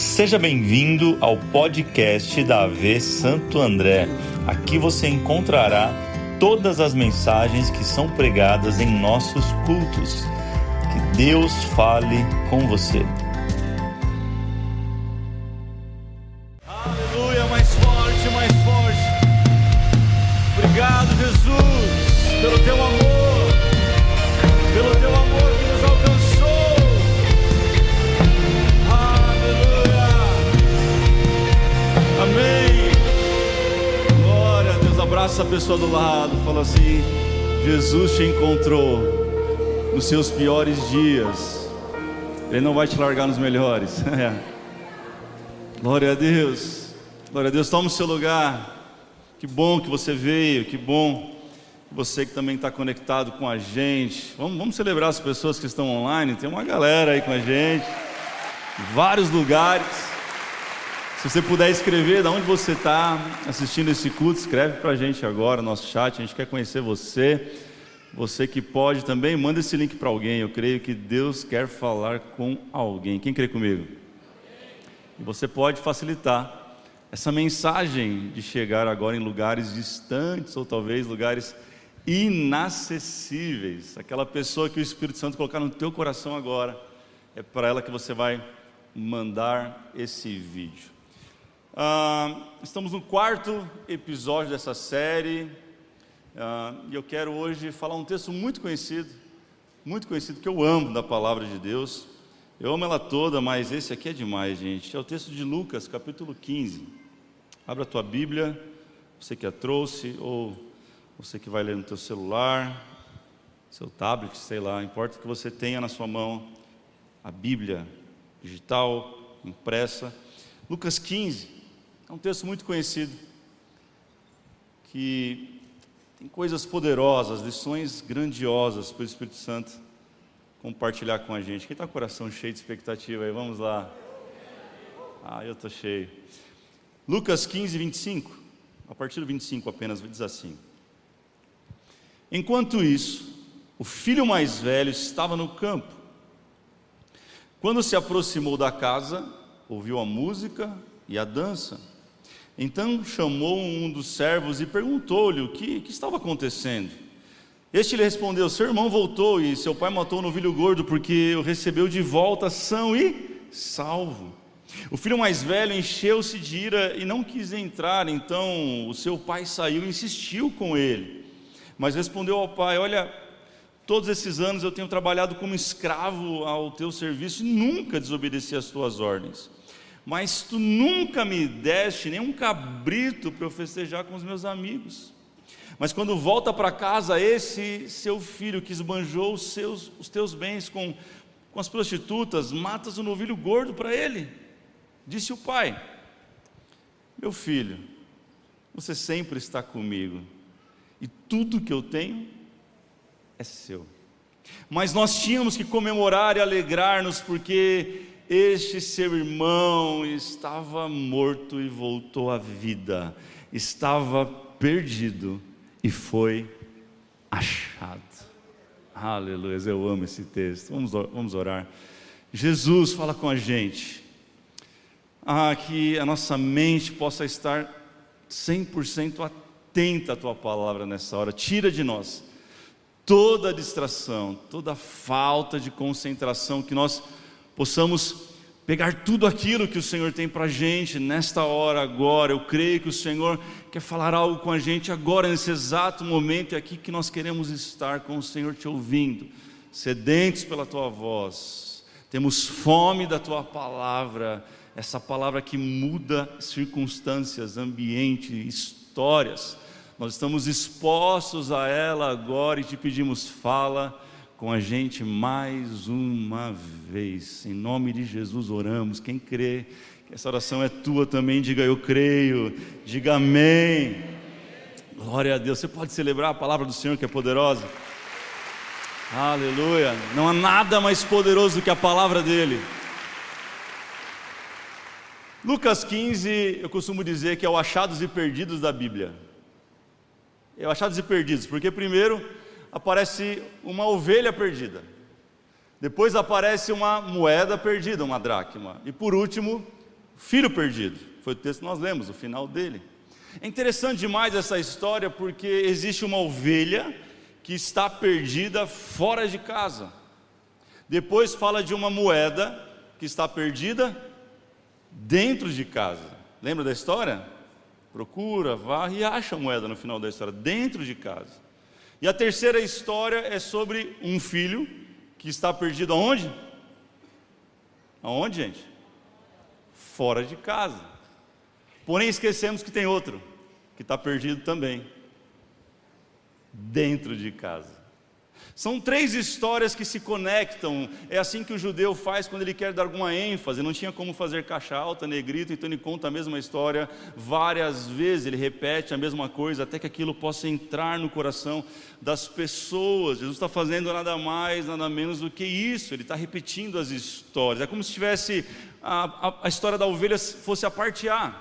Seja bem-vindo ao podcast da AV Santo André. Aqui você encontrará todas as mensagens que são pregadas em nossos cultos. Que Deus fale com você. Deus. Abraça a pessoa do lado. Fala assim: Jesus te encontrou nos seus piores dias. Ele não vai te largar nos melhores. Glória a Deus. Glória a Deus. Toma o seu lugar. Que bom que você veio. Que bom. Você que também está conectado com a gente. Vamos, vamos celebrar as pessoas que estão online. Tem uma galera aí com a gente. Vários lugares. Se você puder escrever de onde você está assistindo esse culto, escreve para a gente agora, no nosso chat. A gente quer conhecer você. Você que pode também, manda esse link para alguém. Eu creio que Deus quer falar com alguém. Quem crê comigo? E você pode facilitar essa mensagem de chegar agora em lugares distantes ou talvez lugares inacessíveis. Aquela pessoa que o Espírito Santo colocar no teu coração agora, é para ela que você vai mandar esse vídeo. Ah, estamos no quarto episódio dessa série ah, e eu quero hoje falar um texto muito conhecido, muito conhecido que eu amo da palavra de Deus. Eu amo ela toda, mas esse aqui é demais, gente. É o texto de Lucas, capítulo 15. Abra a tua Bíblia, você que a trouxe, ou você que vai ler no teu celular, seu tablet, sei lá, importa que você tenha na sua mão a Bíblia digital, impressa. Lucas 15 é um texto muito conhecido, que tem coisas poderosas, lições grandiosas para o Espírito Santo compartilhar com a gente. Quem está com o coração cheio de expectativa aí? Vamos lá. Ah, eu estou cheio. Lucas 15, 25. A partir do 25 apenas, diz assim: Enquanto isso, o filho mais velho estava no campo. Quando se aproximou da casa, ouviu a música e a dança. Então chamou um dos servos e perguntou-lhe o que, que estava acontecendo. Este lhe respondeu: Seu irmão voltou e seu pai matou o novilho gordo porque o recebeu de volta são e salvo. O filho mais velho encheu-se de ira e não quis entrar, então o seu pai saiu e insistiu com ele. Mas respondeu ao pai: Olha, todos esses anos eu tenho trabalhado como escravo ao teu serviço e nunca desobedeci às tuas ordens. Mas tu nunca me deste nem um cabrito para eu festejar com os meus amigos. Mas quando volta para casa, esse seu filho que esbanjou os, seus, os teus bens com, com as prostitutas, matas o novilho gordo para ele. Disse o pai: Meu filho, você sempre está comigo, e tudo que eu tenho é seu. Mas nós tínhamos que comemorar e alegrar-nos, porque este seu irmão estava morto e voltou à vida, estava perdido e foi achado. Aleluia, eu amo esse texto. Vamos, orar. Jesus, fala com a gente. Ah, que a nossa mente possa estar 100% atenta à tua palavra nessa hora. Tira de nós toda a distração, toda a falta de concentração, que nós possamos pegar tudo aquilo que o Senhor tem para a gente nesta hora, agora. Eu creio que o Senhor quer falar algo com a gente agora, nesse exato momento, é aqui que nós queremos estar com o Senhor te ouvindo, sedentes pela tua voz, temos fome da tua palavra, essa palavra que muda circunstâncias, ambiente, histórias. Nós estamos expostos a ela agora e te pedimos, fala com a gente mais uma vez. Em nome de Jesus oramos. Quem crê que essa oração é tua também, diga eu creio. Diga amém. Glória a Deus. Você pode celebrar a palavra do Senhor que é poderosa. Aleluia. Não há nada mais poderoso do que a palavra dele. Lucas 15, eu costumo dizer que é o achados e perdidos da Bíblia. É o achados e perdidos, porque primeiro aparece uma ovelha perdida. Depois aparece uma moeda perdida, uma dracma. E por último, filho perdido. Foi o texto que nós lemos, o final dele. É interessante demais essa história porque existe uma ovelha que está perdida fora de casa. Depois fala de uma moeda que está perdida dentro de casa. Lembra da história? Procura, varre e acha a moeda no final da história, dentro de casa. E a terceira história é sobre um filho que está perdido aonde? Aonde, gente? Fora de casa. Porém, esquecemos que tem outro, que está perdido também, dentro de casa. São três histórias que se conectam. É assim que o judeu faz quando ele quer dar alguma ênfase. Não tinha como fazer caixa alta, negrito, então ele conta a mesma história várias vezes. Ele repete a mesma coisa até que aquilo possa entrar no coração das pessoas. Jesus está fazendo nada mais, nada menos do que isso. Ele está repetindo as histórias. É como se tivesse a, a, a história da ovelha fosse a parte A.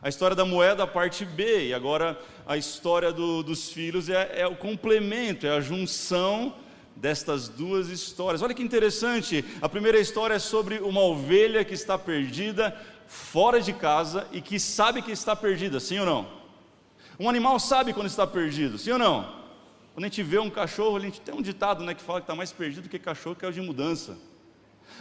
A história da moeda, a parte B, e agora a história do, dos filhos é, é o complemento, é a junção destas duas histórias. Olha que interessante, a primeira história é sobre uma ovelha que está perdida fora de casa e que sabe que está perdida, sim ou não? Um animal sabe quando está perdido, sim ou não? Quando a gente vê um cachorro, a gente tem um ditado né, que fala que está mais perdido que cachorro, que é o de mudança.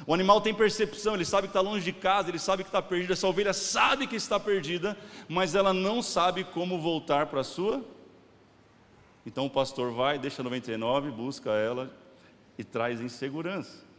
O animal tem percepção, ele sabe que está longe de casa, ele sabe que está perdido. Essa ovelha sabe que está perdida, mas ela não sabe como voltar para a sua. Então o pastor vai, deixa 99, busca ela e traz em segurança.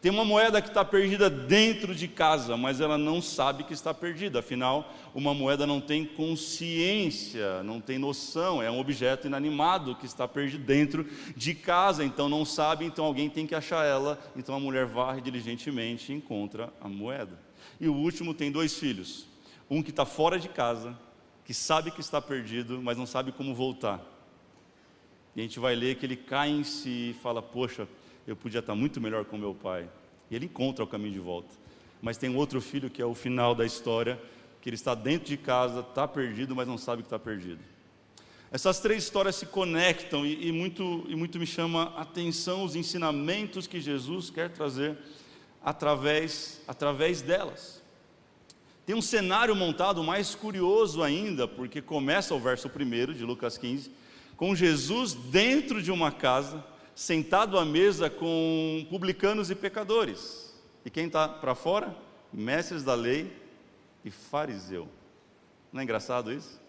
Tem uma moeda que está perdida dentro de casa, mas ela não sabe que está perdida. Afinal, uma moeda não tem consciência, não tem noção, é um objeto inanimado que está perdido dentro de casa, então não sabe, então alguém tem que achar ela. Então a mulher varre diligentemente e encontra a moeda. E o último tem dois filhos: um que está fora de casa, que sabe que está perdido, mas não sabe como voltar. E a gente vai ler que ele cai em si e fala: Poxa, eu podia estar muito melhor com meu pai. E ele encontra o caminho de volta. Mas tem outro filho que é o final da história, que ele está dentro de casa, está perdido, mas não sabe que está perdido. Essas três histórias se conectam e, e, muito, e muito me chama a atenção os ensinamentos que Jesus quer trazer através, através delas. Tem um cenário montado mais curioso ainda, porque começa o verso 1 de Lucas 15, com Jesus dentro de uma casa, sentado à mesa com publicanos e pecadores. E quem está para fora? Mestres da lei e fariseu. Não é engraçado isso?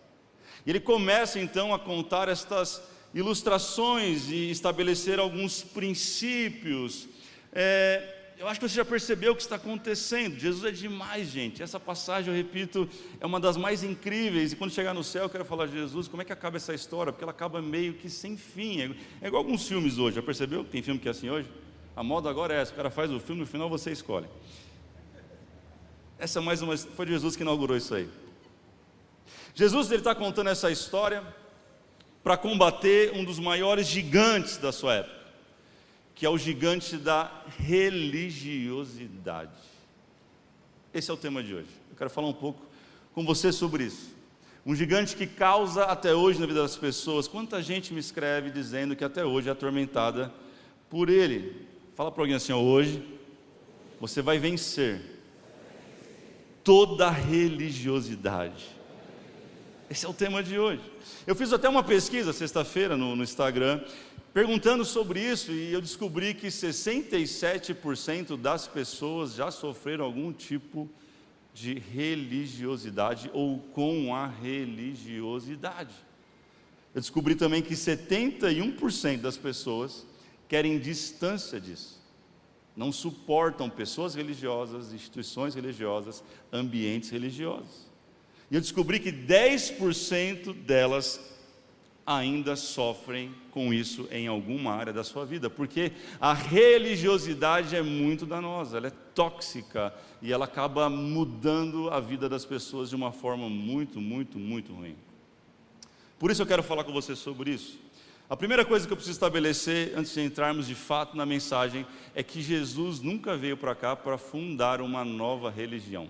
E ele começa então a contar estas ilustrações e estabelecer alguns princípios. É, eu acho que você já percebeu o que está acontecendo. Jesus é demais, gente. Essa passagem, eu repito, é uma das mais incríveis. E quando chegar no céu, eu quero falar de Jesus, como é que acaba essa história? Porque ela acaba meio que sem fim. É, é igual alguns filmes hoje. Já percebeu que tem filme que é assim hoje? A moda agora é essa: o cara faz o filme, no final você escolhe. Essa é mais uma. Foi Jesus que inaugurou isso aí. Jesus ele está contando essa história para combater um dos maiores gigantes da sua época que é o gigante da religiosidade. Esse é o tema de hoje. Eu quero falar um pouco com você sobre isso. Um gigante que causa até hoje na vida das pessoas. Quanta gente me escreve dizendo que até hoje é atormentada por ele. Fala para alguém assim: ó, hoje você vai vencer toda religiosidade. Esse é o tema de hoje. Eu fiz até uma pesquisa sexta-feira no, no Instagram perguntando sobre isso e eu descobri que 67% das pessoas já sofreram algum tipo de religiosidade ou com a religiosidade. Eu descobri também que 71% das pessoas querem distância disso. Não suportam pessoas religiosas, instituições religiosas, ambientes religiosos. E eu descobri que 10% delas ainda sofrem com isso em alguma área da sua vida, porque a religiosidade é muito danosa, ela é tóxica e ela acaba mudando a vida das pessoas de uma forma muito, muito, muito ruim. Por isso eu quero falar com você sobre isso. A primeira coisa que eu preciso estabelecer antes de entrarmos de fato na mensagem é que Jesus nunca veio para cá para fundar uma nova religião.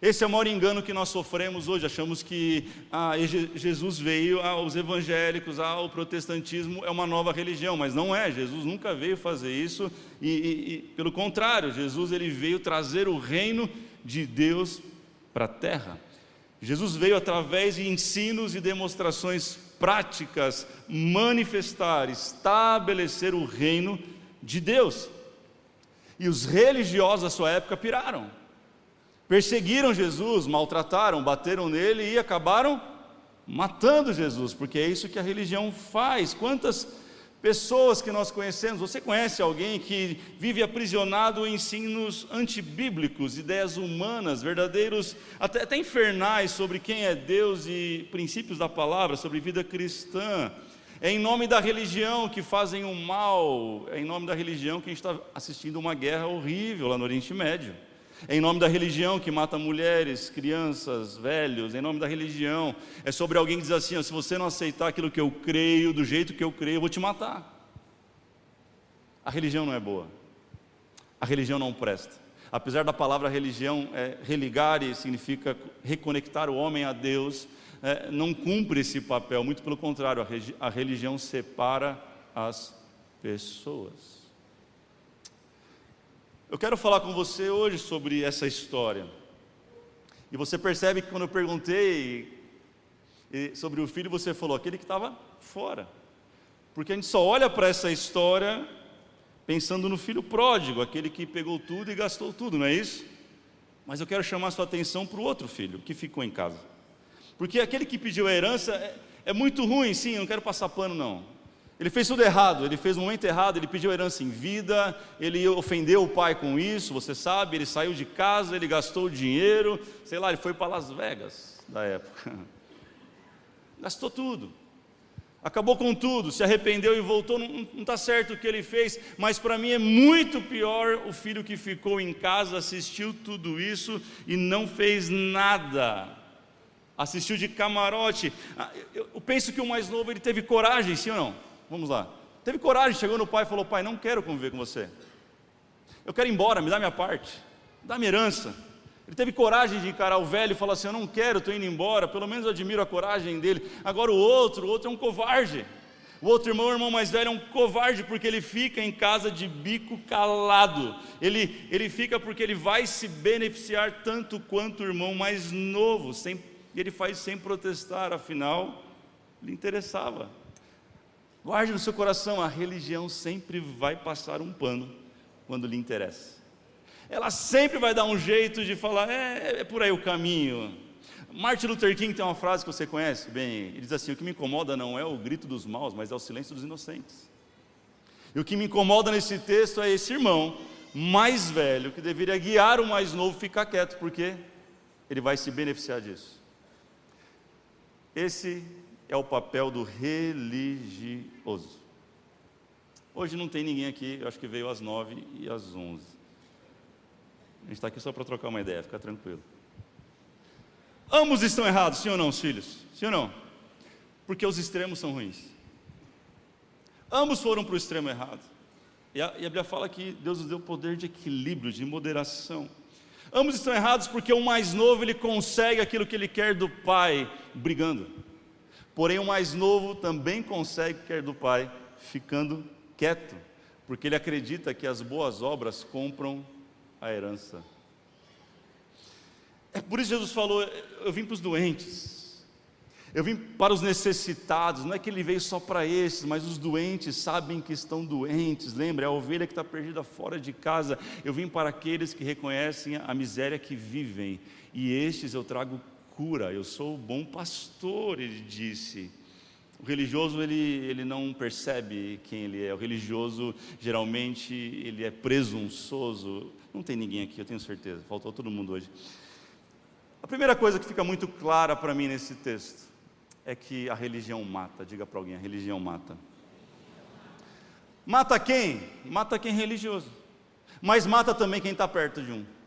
Esse é o maior engano que nós sofremos hoje. Achamos que ah, Jesus veio aos evangélicos, ao protestantismo, é uma nova religião, mas não é. Jesus nunca veio fazer isso, e, e, e pelo contrário, Jesus ele veio trazer o reino de Deus para a terra. Jesus veio através de ensinos e demonstrações práticas manifestar, estabelecer o reino de Deus. E os religiosos da sua época piraram. Perseguiram Jesus, maltrataram, bateram nele e acabaram matando Jesus, porque é isso que a religião faz. Quantas pessoas que nós conhecemos, você conhece alguém que vive aprisionado em ensinos antibíblicos, ideias humanas, verdadeiros, até, até infernais sobre quem é Deus e princípios da palavra, sobre vida cristã. É em nome da religião que fazem o mal, é em nome da religião que a gente está assistindo uma guerra horrível lá no Oriente Médio. Em nome da religião que mata mulheres, crianças, velhos, em nome da religião. É sobre alguém que diz assim: ó, se você não aceitar aquilo que eu creio, do jeito que eu creio, eu vou te matar. A religião não é boa. A religião não presta. Apesar da palavra religião é, religar e significa reconectar o homem a Deus, é, não cumpre esse papel, muito pelo contrário, a religião separa as pessoas. Eu quero falar com você hoje sobre essa história. E você percebe que quando eu perguntei sobre o filho, você falou aquele que estava fora. Porque a gente só olha para essa história pensando no filho pródigo, aquele que pegou tudo e gastou tudo, não é isso? Mas eu quero chamar sua atenção para o outro filho que ficou em casa. Porque aquele que pediu a herança é, é muito ruim, sim, eu não quero passar pano, não. Ele fez tudo errado, ele fez o momento errado, ele pediu herança em vida, ele ofendeu o pai com isso, você sabe, ele saiu de casa, ele gastou dinheiro, sei lá, ele foi para Las Vegas da época. Gastou tudo. Acabou com tudo, se arrependeu e voltou, não está certo o que ele fez, mas para mim é muito pior o filho que ficou em casa, assistiu tudo isso e não fez nada assistiu de camarote. Ah, eu penso que o mais novo ele teve coragem, sim ou não? Vamos lá. Teve coragem, chegou no pai e falou: Pai, não quero conviver com você. Eu quero ir embora, me dá minha parte, dá minha herança. Ele teve coragem de encarar o velho e falar assim: Eu não quero, estou indo embora. Pelo menos eu admiro a coragem dele. Agora o outro, o outro é um covarde. O outro irmão, o irmão mais velho, é um covarde porque ele fica em casa de bico calado. Ele, ele fica porque ele vai se beneficiar tanto quanto o irmão mais novo, sem e ele faz sem protestar, afinal, lhe interessava. Guarde no seu coração, a religião sempre vai passar um pano quando lhe interessa. Ela sempre vai dar um jeito de falar, é, é por aí o caminho. Martin Luther King tem uma frase que você conhece bem, ele diz assim: O que me incomoda não é o grito dos maus, mas é o silêncio dos inocentes. E o que me incomoda nesse texto é esse irmão mais velho que deveria guiar o mais novo ficar quieto, porque ele vai se beneficiar disso. Esse é o papel do religioso. Hoje não tem ninguém aqui, eu acho que veio às nove e às onze. A gente está aqui só para trocar uma ideia, fica tranquilo. Ambos estão errados, sim ou não, filhos? Sim ou não? Porque os extremos são ruins. Ambos foram para o extremo errado. E a, e a Bíblia fala que Deus nos deu poder de equilíbrio, de moderação. Ambos estão errados porque o mais novo ele consegue aquilo que ele quer do pai, brigando. Porém, o mais novo também consegue quer do pai, ficando quieto, porque ele acredita que as boas obras compram a herança. É por isso que Jesus falou: Eu vim para os doentes, eu vim para os necessitados, não é que ele veio só para esses, mas os doentes sabem que estão doentes. Lembra, é a ovelha que está perdida fora de casa. Eu vim para aqueles que reconhecem a miséria que vivem, e estes eu trago cura. Eu sou o bom pastor, ele disse. O religioso ele, ele não percebe quem ele é. O religioso geralmente ele é presunçoso. Não tem ninguém aqui, eu tenho certeza. Faltou todo mundo hoje. A primeira coisa que fica muito clara para mim nesse texto é que a religião mata. Diga para alguém: a religião mata. Mata quem? Mata quem é religioso. Mas mata também quem está perto de um.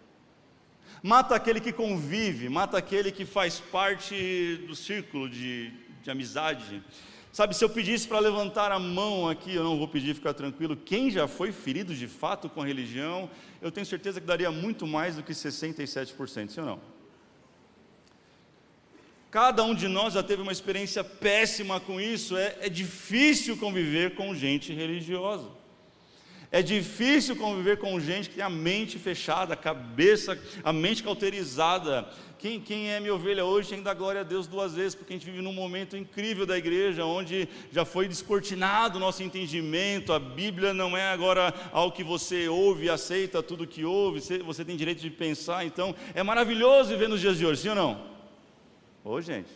Mata aquele que convive, mata aquele que faz parte do círculo de, de amizade. Sabe, se eu pedisse para levantar a mão aqui, eu não vou pedir, ficar tranquilo. Quem já foi ferido de fato com a religião, eu tenho certeza que daria muito mais do que 67%, sim ou não? Cada um de nós já teve uma experiência péssima com isso. É, é difícil conviver com gente religiosa. É difícil conviver com gente que tem a mente fechada, a cabeça, a mente cauterizada. Quem, quem é minha ovelha hoje tem que dar glória a Deus duas vezes, porque a gente vive num momento incrível da igreja, onde já foi descortinado o nosso entendimento. A Bíblia não é agora algo que você ouve e aceita tudo que ouve, você, você tem direito de pensar. Então, é maravilhoso viver nos dias de hoje, sim ou não? Ô, gente.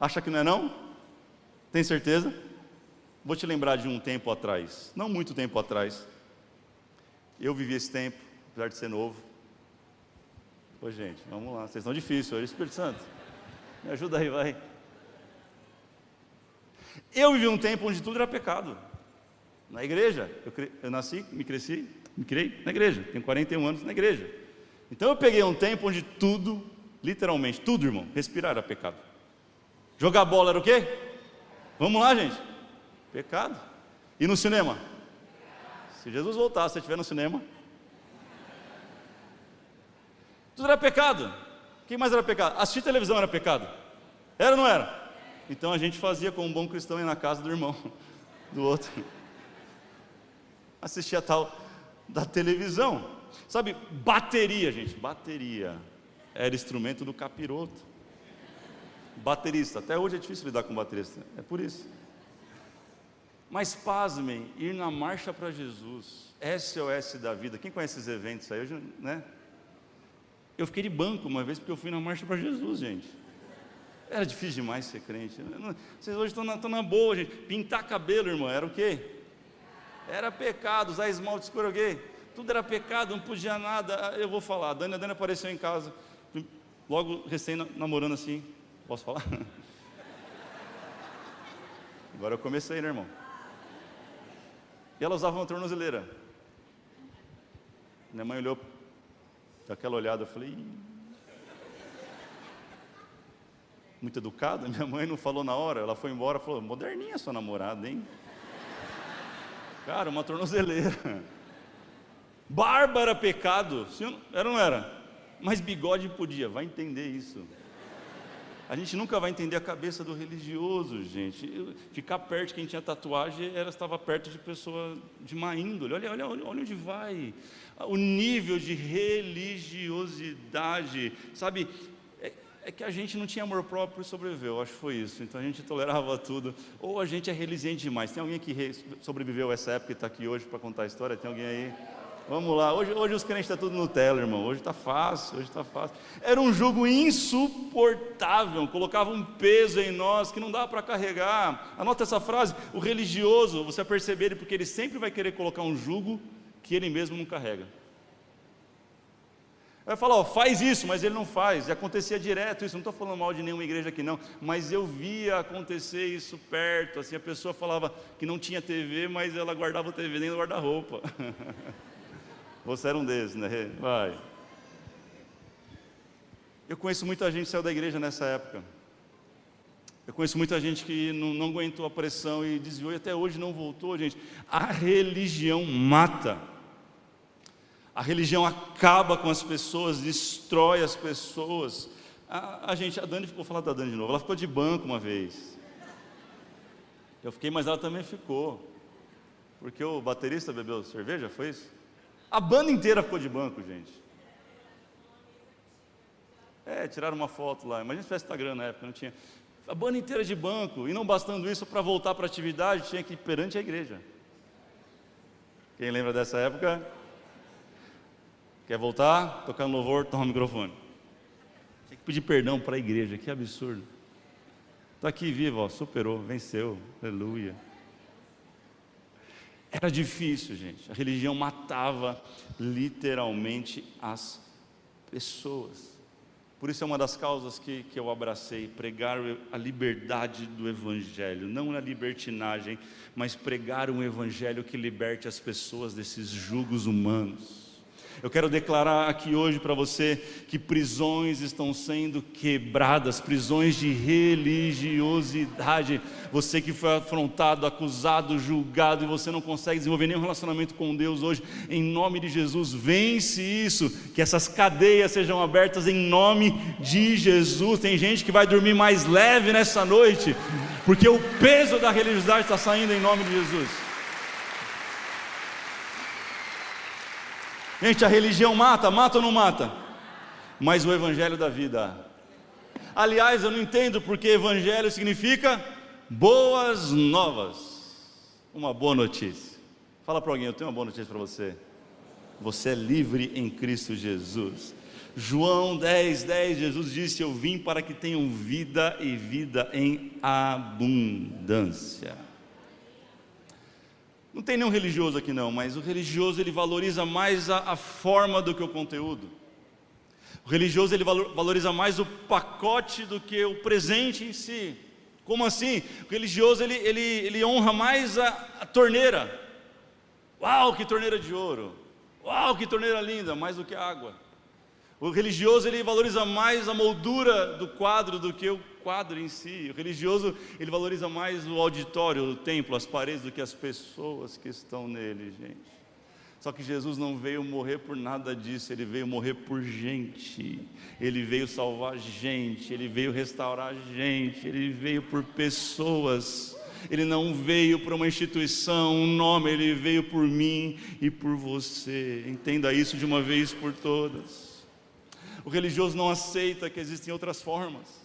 Acha que não é não? Tem certeza? Vou te lembrar de um tempo atrás, não muito tempo atrás. Eu vivi esse tempo, apesar de ser novo. Ô gente, vamos lá, vocês estão difíceis hoje, Espírito Santo. Me ajuda aí, vai. Eu vivi um tempo onde tudo era pecado. Na igreja, eu, cre... eu nasci, me cresci, me criei na igreja. Tenho 41 anos na igreja. Então eu peguei um tempo onde tudo, literalmente, tudo, irmão, respirar era pecado. Jogar bola era o quê? Vamos lá, gente. Pecado. E no cinema? Se Jesus voltar, se você estiver no cinema. Tudo era pecado. Quem mais era pecado? Assistir televisão era pecado. Era ou não era? Então a gente fazia como um bom cristão ir na casa do irmão, do outro. Assistia a tal da televisão. Sabe, bateria, gente, bateria. Era instrumento do capiroto. Baterista, até hoje é difícil lidar com baterista, é por isso. Mas pasmem, ir na marcha para Jesus, SOS da vida. Quem conhece esses eventos aí? Eu, né? eu fiquei de banco uma vez porque eu fui na marcha para Jesus, gente. Era difícil demais ser crente. Vocês hoje estão na, estão na boa, gente. Pintar cabelo, irmão, era o quê? Era pecado, usar esmalte escuro, o quê? Tudo era pecado, não podia nada. Eu vou falar, a Dani, a Dani apareceu em casa, logo recém namorando assim. Posso falar? Agora eu comecei, né, irmão? E ela usava uma tornozeleira. Minha mãe olhou daquela olhada, eu falei, muito educada, minha mãe não falou na hora, ela foi embora, falou, moderninha sua namorada, hein? Cara, uma tornozeleira. Barba era pecado, era ou não era? Mas bigode podia, vai entender isso. A gente nunca vai entender a cabeça do religioso, gente. Ficar perto de quem tinha tatuagem era estava perto de pessoa de má índole. Olha, olha, olha onde vai. O nível de religiosidade, sabe? É, é que a gente não tinha amor próprio e sobreviveu, acho que foi isso. Então a gente tolerava tudo. Ou a gente é religente demais. Tem alguém que sobreviveu a essa época e está aqui hoje para contar a história? Tem alguém aí? Vamos lá, hoje, hoje os crentes estão tá tudo Nutella, irmão. Hoje está fácil, hoje está fácil. Era um jugo insuportável, colocava um peso em nós que não dá para carregar. Anota essa frase: o religioso, você vai perceber ele, porque ele sempre vai querer colocar um jugo que ele mesmo não carrega. Vai falar, ó, faz isso, mas ele não faz. E acontecia direto isso. Não estou falando mal de nenhuma igreja aqui, não. Mas eu via acontecer isso perto. Assim, a pessoa falava que não tinha TV, mas ela guardava o TV dentro do guarda-roupa. Você era um desses, né? Vai. Eu conheço muita gente que saiu da igreja nessa época. Eu conheço muita gente que não, não aguentou a pressão e desviou e até hoje não voltou, gente. A religião mata. A religião acaba com as pessoas, destrói as pessoas. A, a gente, a Dani ficou falando da Dani de novo. Ela ficou de banco uma vez. Eu fiquei, mas ela também ficou. Porque o baterista bebeu cerveja, foi isso? A banda inteira ficou de banco, gente. É, tiraram uma foto lá. Imagina se tivesse Instagram na época, não tinha. A banda inteira de banco. E não bastando isso, para voltar para a atividade, tinha que ir perante a igreja. Quem lembra dessa época? Quer voltar? Tocar no louvor, toma o microfone. Tinha que pedir perdão para a igreja, que absurdo. Está aqui vivo, ó, superou, venceu, aleluia. Era difícil, gente. A religião matava literalmente as pessoas. Por isso é uma das causas que, que eu abracei, pregar a liberdade do Evangelho, não a libertinagem, mas pregar um Evangelho que liberte as pessoas desses julgos humanos. Eu quero declarar aqui hoje para você que prisões estão sendo quebradas, prisões de religiosidade. Você que foi afrontado, acusado, julgado e você não consegue desenvolver nenhum relacionamento com Deus hoje, em nome de Jesus, vence isso, que essas cadeias sejam abertas em nome de Jesus. Tem gente que vai dormir mais leve nessa noite porque o peso da religiosidade está saindo em nome de Jesus. Gente, a religião mata, mata ou não mata? Mas o evangelho da vida. Aliás, eu não entendo porque evangelho significa boas novas. Uma boa notícia. Fala para alguém, eu tenho uma boa notícia para você. Você é livre em Cristo Jesus. João 10, 10, Jesus disse: Eu vim para que tenham vida e vida em abundância. Não tem nenhum religioso aqui não, mas o religioso ele valoriza mais a, a forma do que o conteúdo. O religioso ele valoriza mais o pacote do que o presente em si. Como assim? O religioso ele, ele, ele honra mais a, a torneira. Uau, que torneira de ouro! Uau, que torneira linda! Mais do que a água. O religioso ele valoriza mais a moldura do quadro do que o quadro em si. O religioso ele valoriza mais o auditório, o templo, as paredes do que as pessoas que estão nele, gente. Só que Jesus não veio morrer por nada disso, ele veio morrer por gente. Ele veio salvar gente, ele veio restaurar gente, ele veio por pessoas. Ele não veio para uma instituição, um nome, ele veio por mim e por você. Entenda isso de uma vez por todas. O religioso não aceita que existem outras formas.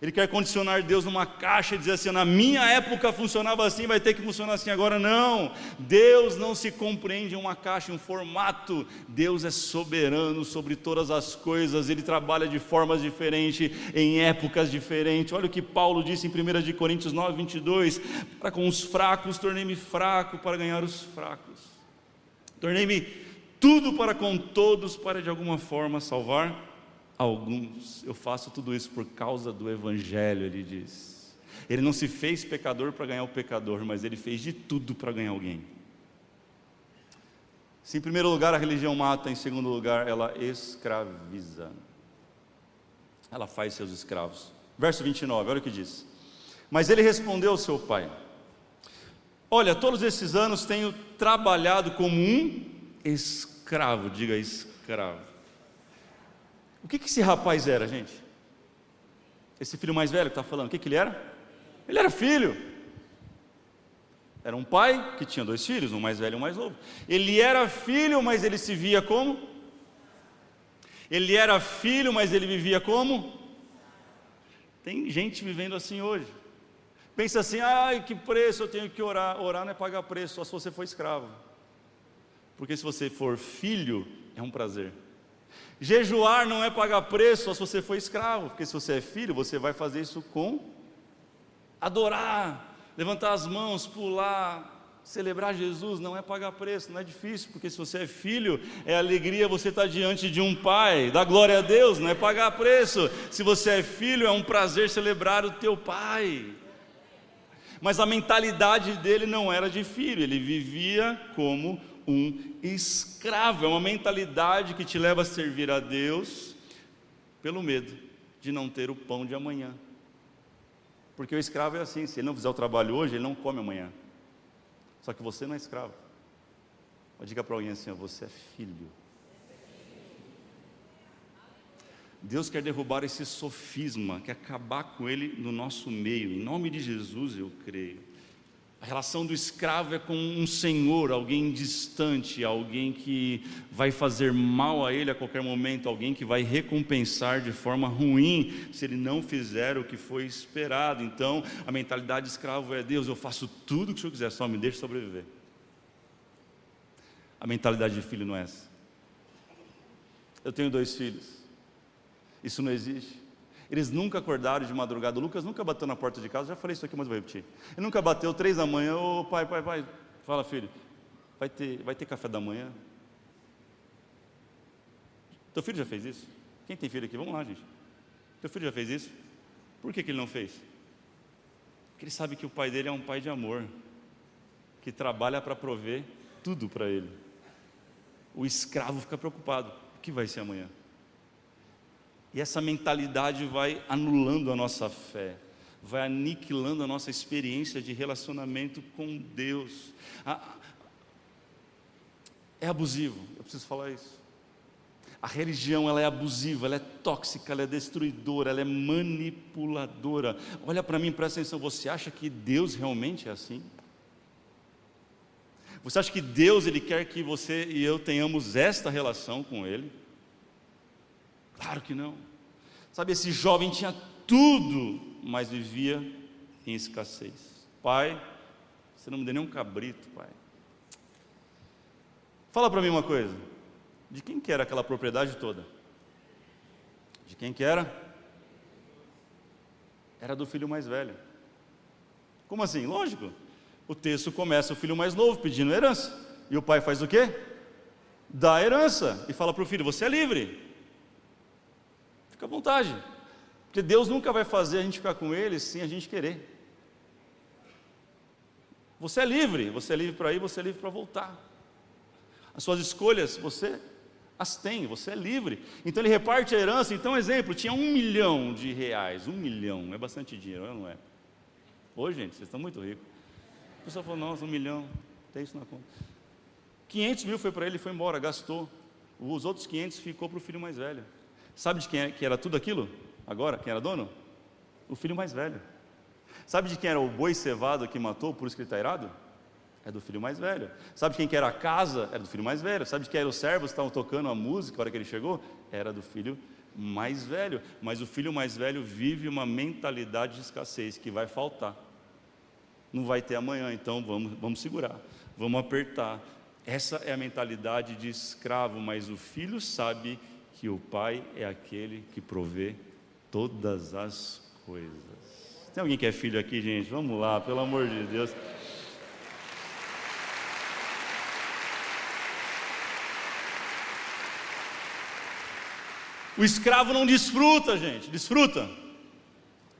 Ele quer condicionar Deus numa caixa e dizer assim: na minha época funcionava assim, vai ter que funcionar assim agora. Não, Deus não se compreende em uma caixa, em um formato. Deus é soberano sobre todas as coisas, ele trabalha de formas diferentes, em épocas diferentes. Olha o que Paulo disse em 1 Coríntios 9, 22: Para com os fracos, tornei-me fraco para ganhar os fracos, tornei-me tudo para com todos, para de alguma forma salvar alguns. Eu faço tudo isso por causa do Evangelho, ele diz. Ele não se fez pecador para ganhar o pecador, mas ele fez de tudo para ganhar alguém. Se em primeiro lugar a religião mata, em segundo lugar ela escraviza. Ela faz seus escravos. Verso 29, olha o que diz. Mas ele respondeu ao seu pai: Olha, todos esses anos tenho trabalhado como um escravo, diga escravo. O que, que esse rapaz era, gente? Esse filho mais velho que está falando, o que, que ele era? Ele era filho. Era um pai que tinha dois filhos, um mais velho e um mais novo. Ele era filho, mas ele se via como? Ele era filho, mas ele vivia como? Tem gente vivendo assim hoje. Pensa assim, ai, que preço eu tenho que orar. Orar não é pagar preço, só se você for escravo. Porque se você for filho, é um prazer. Jejuar não é pagar preço só se você for escravo, porque se você é filho, você vai fazer isso com adorar, levantar as mãos, pular, celebrar Jesus não é pagar preço, não é difícil, porque se você é filho, é alegria você estar diante de um pai, dá glória a Deus, não é pagar preço. Se você é filho, é um prazer celebrar o teu pai. Mas a mentalidade dele não era de filho, ele vivia como um escravo. É uma mentalidade que te leva a servir a Deus pelo medo de não ter o pão de amanhã. Porque o escravo é assim: se ele não fizer o trabalho hoje, ele não come amanhã. Só que você não é escravo. Diga para alguém assim: você é filho. Deus quer derrubar esse sofisma, quer acabar com ele no nosso meio. Em nome de Jesus, eu creio. A relação do escravo é com um senhor, alguém distante, alguém que vai fazer mal a ele a qualquer momento, alguém que vai recompensar de forma ruim se ele não fizer o que foi esperado. Então, a mentalidade de escravo é: Deus, eu faço tudo o que o senhor quiser, só me deixe sobreviver. A mentalidade de filho não é essa. Eu tenho dois filhos, isso não existe. Eles nunca acordaram de madrugada. O Lucas nunca bateu na porta de casa. Já falei isso aqui, mas vou repetir. Ele nunca bateu três da manhã. Ô pai, pai, pai. Fala, filho. Vai ter, vai ter café da manhã? Teu filho já fez isso? Quem tem filho aqui? Vamos lá, gente. Teu filho já fez isso? Por que, que ele não fez? Porque ele sabe que o pai dele é um pai de amor, que trabalha para prover tudo para ele. O escravo fica preocupado: o que vai ser amanhã? E essa mentalidade vai anulando a nossa fé, vai aniquilando a nossa experiência de relacionamento com Deus. É abusivo, eu preciso falar isso. A religião ela é abusiva, ela é tóxica, ela é destruidora, ela é manipuladora. Olha para mim, presta atenção. Você acha que Deus realmente é assim? Você acha que Deus ele quer que você e eu tenhamos esta relação com Ele? Claro que não. Sabe, esse jovem tinha tudo, mas vivia em escassez. Pai, você não me deu nem um cabrito, pai. Fala para mim uma coisa. De quem que era aquela propriedade toda? De quem que era? Era do filho mais velho. Como assim? Lógico. O texto começa o filho mais novo pedindo herança. E o pai faz o quê? Dá herança e fala para o filho: Você é livre. Fica à vontade. Porque Deus nunca vai fazer a gente ficar com ele sem a gente querer. Você é livre, você é livre para ir, você é livre para voltar. As suas escolhas, você as tem, você é livre. Então ele reparte a herança. Então, exemplo, tinha um milhão de reais. Um milhão, é bastante dinheiro, não é? Hoje, gente, vocês estão muito ricos. A pessoa falou, nossa, um milhão, tem isso na conta. 500 mil foi para ele, foi embora, gastou. Os outros 500 ficou para o filho mais velho. Sabe de quem é, era tudo aquilo? Agora, quem era dono? O filho mais velho. Sabe de quem era o boi cevado que matou, por isso que ele está irado? É do filho mais velho. Sabe quem que era a casa? Era do filho mais velho. Sabe de quem eram os servos que estavam tocando a música na hora que ele chegou? Era do filho mais velho. Mas o filho mais velho vive uma mentalidade de escassez que vai faltar. Não vai ter amanhã, então vamos, vamos segurar, vamos apertar. Essa é a mentalidade de escravo, mas o filho sabe que o pai é aquele que provê todas as coisas. Tem alguém que é filho aqui, gente? Vamos lá, pelo amor de Deus. O escravo não desfruta, gente, desfruta.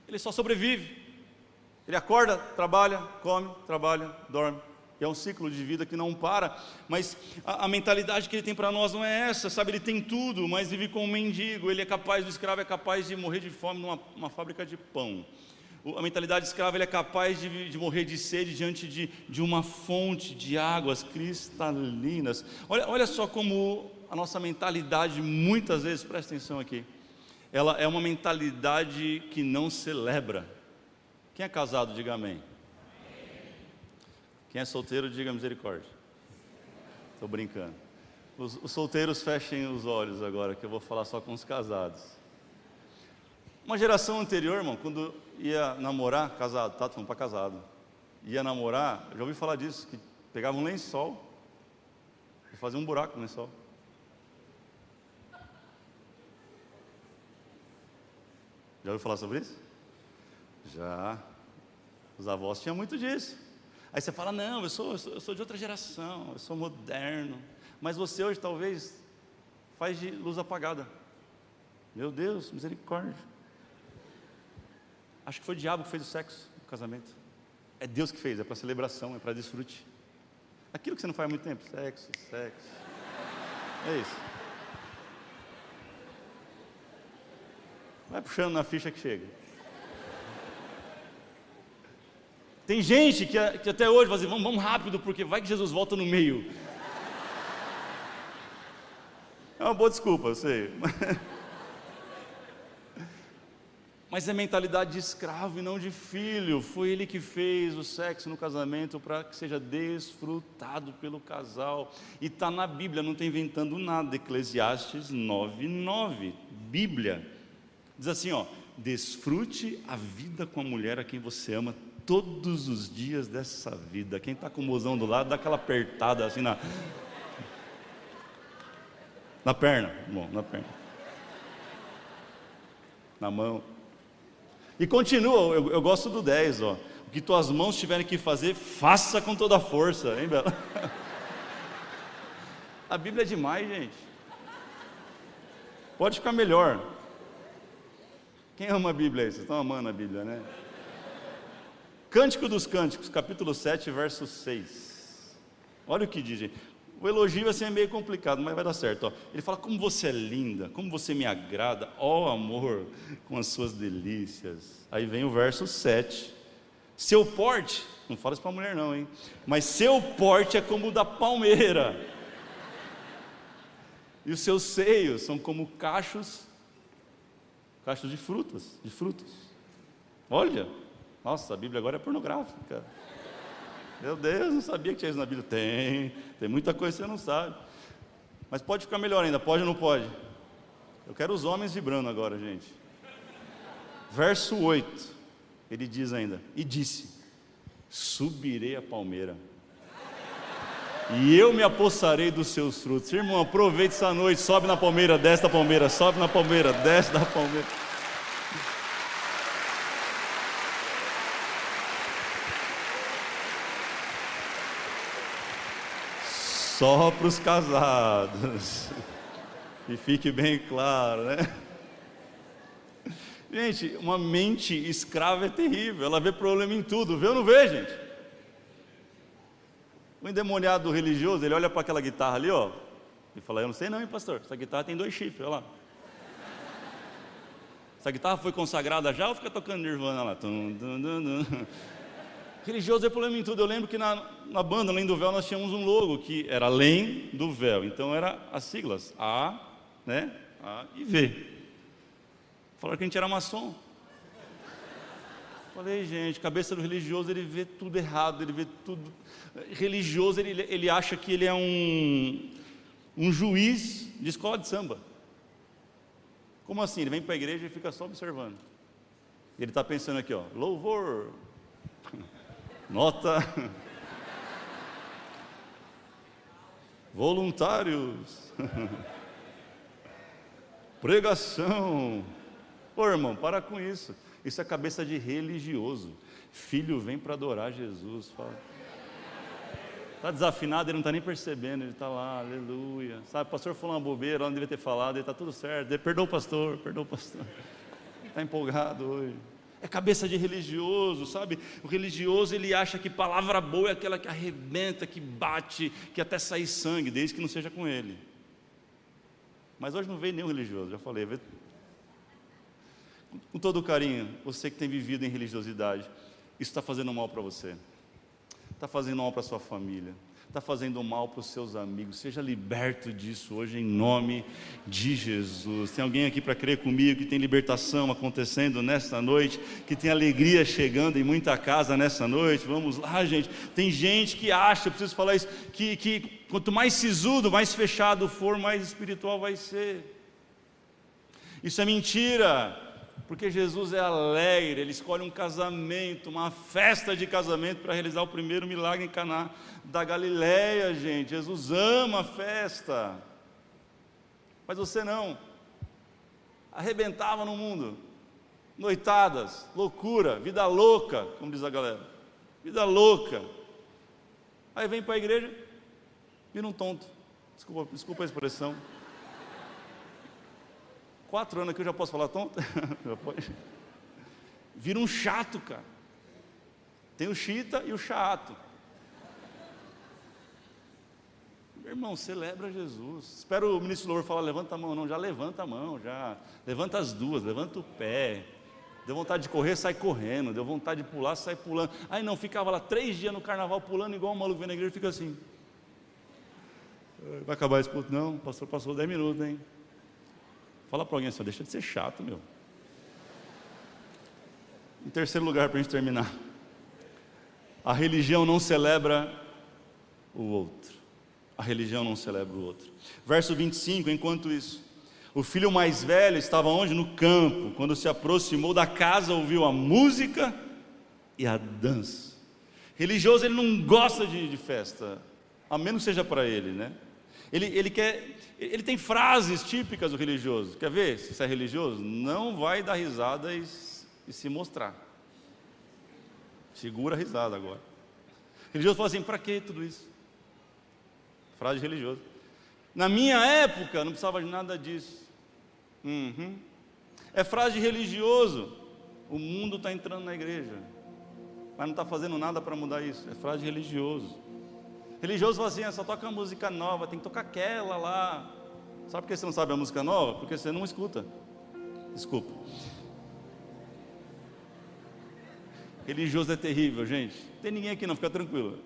Ele só sobrevive. Ele acorda, trabalha, come, trabalha, dorme. E é um ciclo de vida que não para. Mas a, a mentalidade que ele tem para nós não é essa, sabe? Ele tem tudo, mas vive como um mendigo. Ele é capaz, o escravo é capaz de morrer de fome numa fábrica de pão. A mentalidade escrava ele é capaz de, de morrer de sede diante de, de uma fonte de águas cristalinas. Olha, olha só como a nossa mentalidade, muitas vezes, presta atenção aqui, ela é uma mentalidade que não celebra. Quem é casado, diga amém. Quem é solteiro, diga misericórdia. Estou brincando. Os, os, solteiros fechem os olhos agora, que eu vou falar só com os casados. Uma geração anterior, irmão, quando ia namorar, casado, tá? Falando para casado. Ia namorar, já ouvi falar disso, que pegava um lençol e fazia um buraco no lençol. Já ouviu falar sobre isso? Já. Os avós tinham muito disso. Aí você fala, não, eu sou, eu sou, eu sou de outra geração, eu sou moderno. Mas você hoje talvez faz de luz apagada. Meu Deus, misericórdia. Acho que foi o diabo que fez o sexo no casamento. É Deus que fez, é para celebração, é para desfrute. Aquilo que você não faz há muito tempo, sexo, sexo. É isso. Vai puxando na ficha que chega. Tem gente que, que até hoje vai dizer, vamos, vamos rápido, porque vai que Jesus volta no meio. É uma boa desculpa, eu sei. Mas é mentalidade de escravo e não de filho. Foi ele que fez o sexo no casamento para que seja desfrutado pelo casal. E está na Bíblia, não está inventando nada. Eclesiastes 9,9. Bíblia. Diz assim, ó, desfrute a vida com a mulher a quem você ama todos os dias dessa vida. Quem está com o mozão do lado, dá aquela apertada assim na na perna, bom, na perna, na mão. E continua, eu, eu gosto do 10, ó. O que tuas mãos tiverem que fazer, faça com toda a força, hein, Bela? A Bíblia é demais, gente. Pode ficar melhor. Quem ama a Bíblia aí? Vocês estão amando a Bíblia, né? Cântico dos Cânticos, capítulo 7, verso 6. Olha o que diz, gente. O elogio assim é meio complicado, mas vai dar certo. Ó. Ele fala: Como você é linda, como você me agrada, ó amor, com as suas delícias. Aí vem o verso 7. Seu porte, não fala isso para mulher, não, hein? Mas seu porte é como o da palmeira e os seus seios são como cachos, cachos de frutas, de frutos. Olha, nossa, a Bíblia agora é pornográfica. Meu Deus, não sabia que tinha isso na Bíblia. Tem, tem muita coisa que você não sabe. Mas pode ficar melhor ainda, pode ou não pode? Eu quero os homens vibrando agora, gente. Verso 8, ele diz ainda: E disse: Subirei a palmeira, e eu me apossarei dos seus frutos. Irmão, aproveite essa noite, sobe na palmeira, desce da palmeira, sobe na palmeira, desce da palmeira. Só para os casados. E fique bem claro, né? Gente, uma mente escrava é terrível, ela vê problema em tudo, vê ou não vê, gente? O endemoniado religioso, ele olha para aquela guitarra ali, ó, e fala: Eu não sei não, hein, pastor, essa guitarra tem dois chifres, olha lá. Essa guitarra foi consagrada já ou fica tocando Nirvana lá? Tum, tum, tum, Religioso é problema em tudo. Eu lembro que na, na banda, além do véu, nós tínhamos um logo que era além do véu. Então era as siglas A, né? A e V. Falaram que a gente era maçom. Falei, gente, cabeça do religioso, ele vê tudo errado, ele vê tudo. Religioso, ele, ele acha que ele é um, um juiz de escola de samba. Como assim? Ele vem para a igreja e fica só observando. Ele está pensando aqui, ó, louvor, Nota. Voluntários. Pregação. Ô irmão, para com isso. Isso é cabeça de religioso. Filho vem para adorar Jesus. Está desafinado, ele não está nem percebendo, ele está lá, aleluia. Sabe, o pastor falou uma bobeira, não devia ter falado, ele está tudo certo. Perdoa o pastor, perdoa o pastor. Está empolgado hoje. É cabeça de religioso, sabe? O religioso ele acha que palavra boa é aquela que arrebenta, que bate, que até sai sangue, desde que não seja com ele. Mas hoje não veio nenhum religioso, já falei. Com todo carinho, você que tem vivido em religiosidade, isso está fazendo mal para você, está fazendo mal para sua família, está fazendo mal para os seus amigos. Seja liberto disso hoje em nome de Jesus. Tem alguém aqui para crer comigo que tem libertação acontecendo nesta noite, que tem alegria chegando em muita casa nessa noite? Vamos lá, gente. Tem gente que acha, preciso falar isso, que, que quanto mais sisudo, mais fechado for, mais espiritual vai ser. Isso é mentira porque Jesus é alegre, ele escolhe um casamento, uma festa de casamento para realizar o primeiro milagre em Caná da Galileia, gente. Jesus ama a festa. Mas você não. Arrebentava no mundo. Noitadas, loucura, vida louca, como diz a galera. Vida louca. Aí vem para a igreja, vira um tonto. Desculpa, desculpa a expressão. Quatro anos aqui eu já posso falar tonto? Vira um chato, cara. Tem o chita e o chato. Meu irmão, celebra Jesus. Espero o ministro Louro falar, levanta a mão, não, já levanta a mão, já. Levanta as duas, levanta o pé. Deu vontade de correr, sai correndo. Deu vontade de pular, sai pulando. Aí não, ficava lá três dias no carnaval pulando igual um maluco vendo na igreja, fica assim. Vai acabar esse culto? Não, pastor passou dez minutos, hein? Fala para alguém assim, deixa de ser chato, meu. Em terceiro lugar, para a gente terminar. A religião não celebra o outro. A religião não celebra o outro. Verso 25, enquanto isso, o filho mais velho estava onde? No campo. Quando se aproximou da casa, ouviu a música e a dança. Religioso, ele não gosta de, de festa, a menos seja para ele, né? Ele, ele quer ele tem frases típicas do religioso. Quer ver se você é religioso? Não vai dar risada e, e se mostrar. Segura a risada agora. O religioso fala assim: para que tudo isso? Frase de religioso. Na minha época, não precisava de nada disso. Uhum. É frase de religioso. O mundo está entrando na igreja, mas não está fazendo nada para mudar isso. É frase de religioso. Religioso fala assim, ah, só toca música nova, tem que tocar aquela lá. Sabe por que você não sabe a música nova? Porque você não escuta. Desculpa. Religioso é terrível, gente. Não tem ninguém aqui não, fica tranquilo.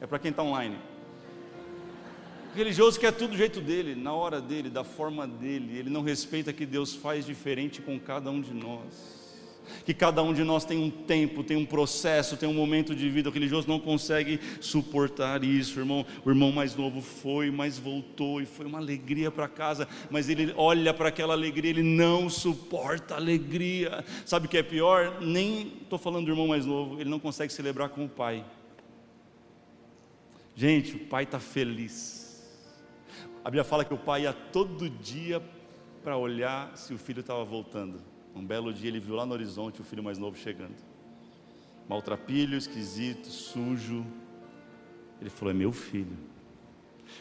É para quem está online. religioso quer tudo do jeito dele, na hora dele, da forma dele. Ele não respeita que Deus faz diferente com cada um de nós que cada um de nós tem um tempo, tem um processo, tem um momento de vida. O religioso não consegue suportar isso, irmão. O irmão mais novo foi, mas voltou e foi uma alegria para casa, mas ele olha para aquela alegria, ele não suporta a alegria. Sabe o que é pior? Nem estou falando do irmão mais novo, ele não consegue celebrar com o pai. Gente, o pai está feliz. A Bíblia fala que o pai ia todo dia para olhar se o filho estava voltando. Um belo dia ele viu lá no horizonte o filho mais novo chegando. Maltrapilho, esquisito, sujo. Ele falou: É meu filho.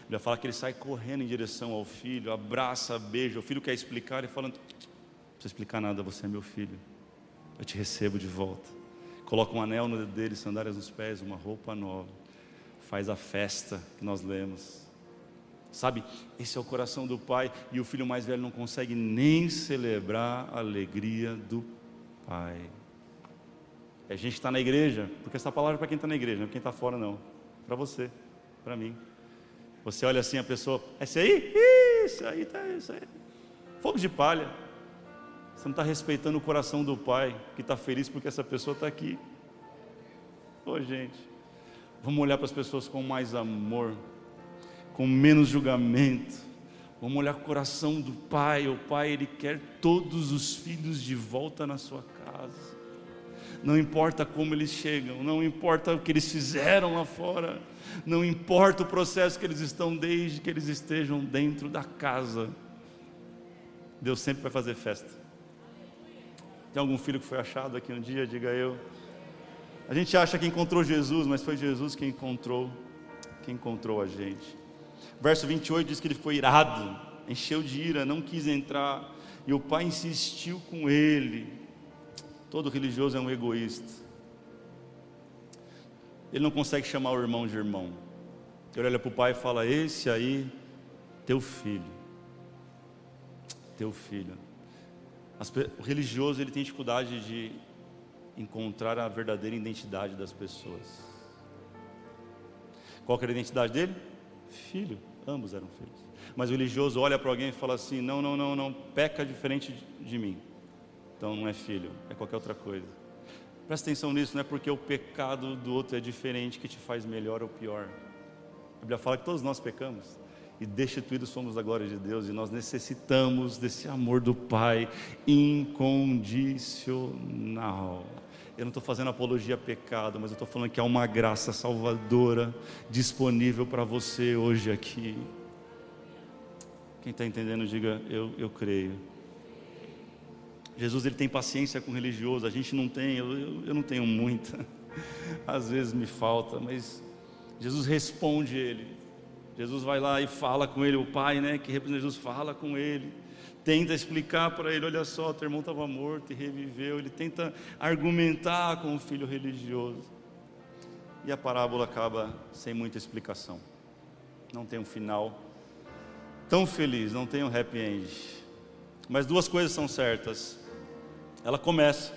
Ele fala que ele sai correndo em direção ao filho, abraça, beija. O filho quer explicar, ele falando: Não precisa explicar nada, você é meu filho. Eu te recebo de volta. Coloca um anel no dedo dele, sandálias nos pés, uma roupa nova. Faz a festa que nós lemos. Sabe, esse é o coração do pai e o filho mais velho não consegue nem celebrar a alegria do pai. É a gente está na igreja, porque essa palavra é para quem está na igreja, não é para quem está fora, não. Para você, para mim. Você olha assim a pessoa, esse aí? Isso aí, tá, isso aí. Fogo de palha. Você não está respeitando o coração do pai, que está feliz porque essa pessoa está aqui. Ô gente, vamos olhar para as pessoas com mais amor com menos julgamento. Vamos olhar o coração do pai. O pai, ele quer todos os filhos de volta na sua casa. Não importa como eles chegam, não importa o que eles fizeram lá fora, não importa o processo que eles estão desde que eles estejam dentro da casa. Deus sempre vai fazer festa. Tem algum filho que foi achado aqui um dia? Diga eu. A gente acha que encontrou Jesus, mas foi Jesus quem encontrou, quem encontrou a gente. Verso 28 diz que ele ficou irado, encheu de ira, não quis entrar, e o pai insistiu com ele. Todo religioso é um egoísta. Ele não consegue chamar o irmão de irmão. Ele olha para o pai e fala: Esse aí, teu filho. Teu filho. As, o religioso ele tem dificuldade de encontrar a verdadeira identidade das pessoas. Qual era a identidade dele? Filho, ambos eram filhos. Mas o religioso olha para alguém e fala assim: não, não, não, não, peca diferente de mim. Então não é filho, é qualquer outra coisa. Presta atenção nisso, não é porque o pecado do outro é diferente que te faz melhor ou pior. A Bíblia fala que todos nós pecamos e destituídos somos da glória de Deus e nós necessitamos desse amor do Pai incondicional. Eu não estou fazendo apologia a pecado, mas eu estou falando que há uma graça salvadora disponível para você hoje aqui. Quem está entendendo, diga eu, eu creio. Jesus ele tem paciência com o religioso, a gente não tem, eu, eu, eu não tenho muita, às vezes me falta, mas Jesus responde ele. Jesus vai lá e fala com ele, o Pai, né, que representa Jesus, fala com ele tenta explicar para ele: olha só, teu irmão estava morto e reviveu. Ele tenta argumentar com o filho religioso. E a parábola acaba sem muita explicação. Não tem um final tão feliz, não tem um happy end. Mas duas coisas são certas. Ela começa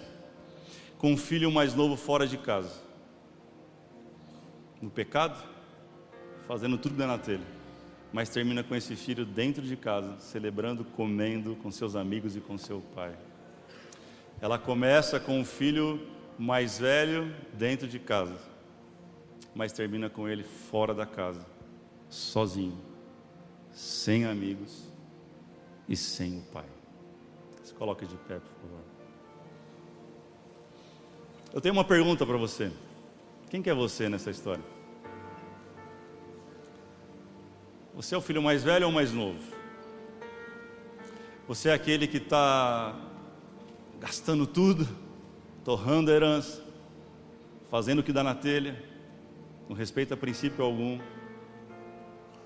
com o filho mais novo fora de casa, no pecado, fazendo tudo dentro telha mas termina com esse filho dentro de casa, celebrando, comendo com seus amigos e com seu pai. Ela começa com o filho mais velho dentro de casa, mas termina com ele fora da casa, sozinho, sem amigos e sem o pai. Se coloque de pé, por favor. Eu tenho uma pergunta para você. Quem que é você nessa história? Você é o filho mais velho ou mais novo? Você é aquele que está gastando tudo, torrando a herança, fazendo o que dá na telha, não respeita princípio algum?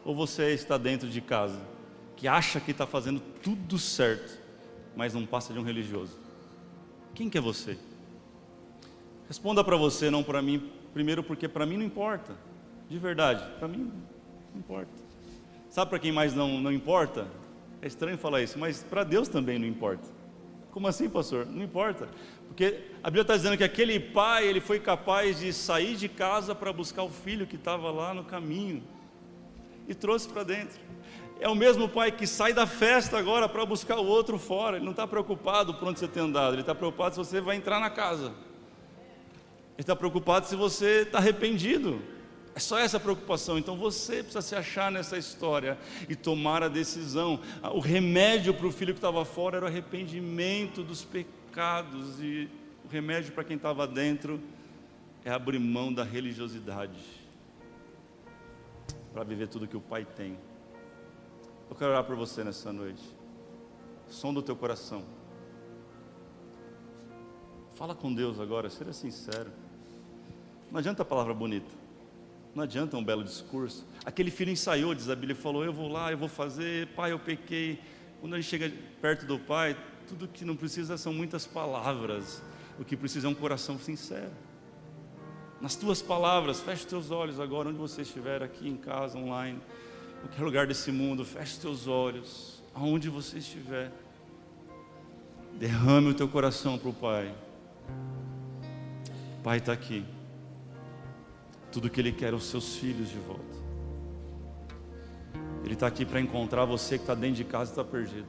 Ou você está dentro de casa, que acha que está fazendo tudo certo, mas não passa de um religioso? Quem que é você? Responda para você, não para mim. Primeiro, porque para mim não importa, de verdade, para mim não importa. Sabe para quem mais não, não importa? É estranho falar isso, mas para Deus também não importa. Como assim, pastor? Não importa. Porque a Bíblia está dizendo que aquele pai, ele foi capaz de sair de casa para buscar o filho que estava lá no caminho. e trouxe para dentro. É o mesmo pai que sai da festa agora para buscar o outro fora. Ele não está preocupado por onde você tem andado, ele está preocupado se você vai entrar na casa. Ele está preocupado se você está arrependido. É só essa preocupação. Então você precisa se achar nessa história e tomar a decisão. O remédio para o filho que estava fora era o arrependimento dos pecados. E o remédio para quem estava dentro é abrir mão da religiosidade para viver tudo que o Pai tem. Eu quero orar por você nessa noite. Som do teu coração. Fala com Deus agora, seja sincero. Não adianta a palavra bonita. Não adianta um belo discurso. Aquele filho ensaiou, diz a Bíblia, falou: Eu vou lá, eu vou fazer, pai, eu pequei. Quando a gente chega perto do pai, tudo que não precisa são muitas palavras. O que precisa é um coração sincero. Nas tuas palavras, feche teus olhos agora, onde você estiver, aqui em casa, online, qualquer lugar desse mundo, feche teus olhos, aonde você estiver. Derrame o teu coração para o Pai. Pai está aqui. Tudo que Ele quer é os seus filhos de volta. Ele está aqui para encontrar você que está dentro de casa e está perdido.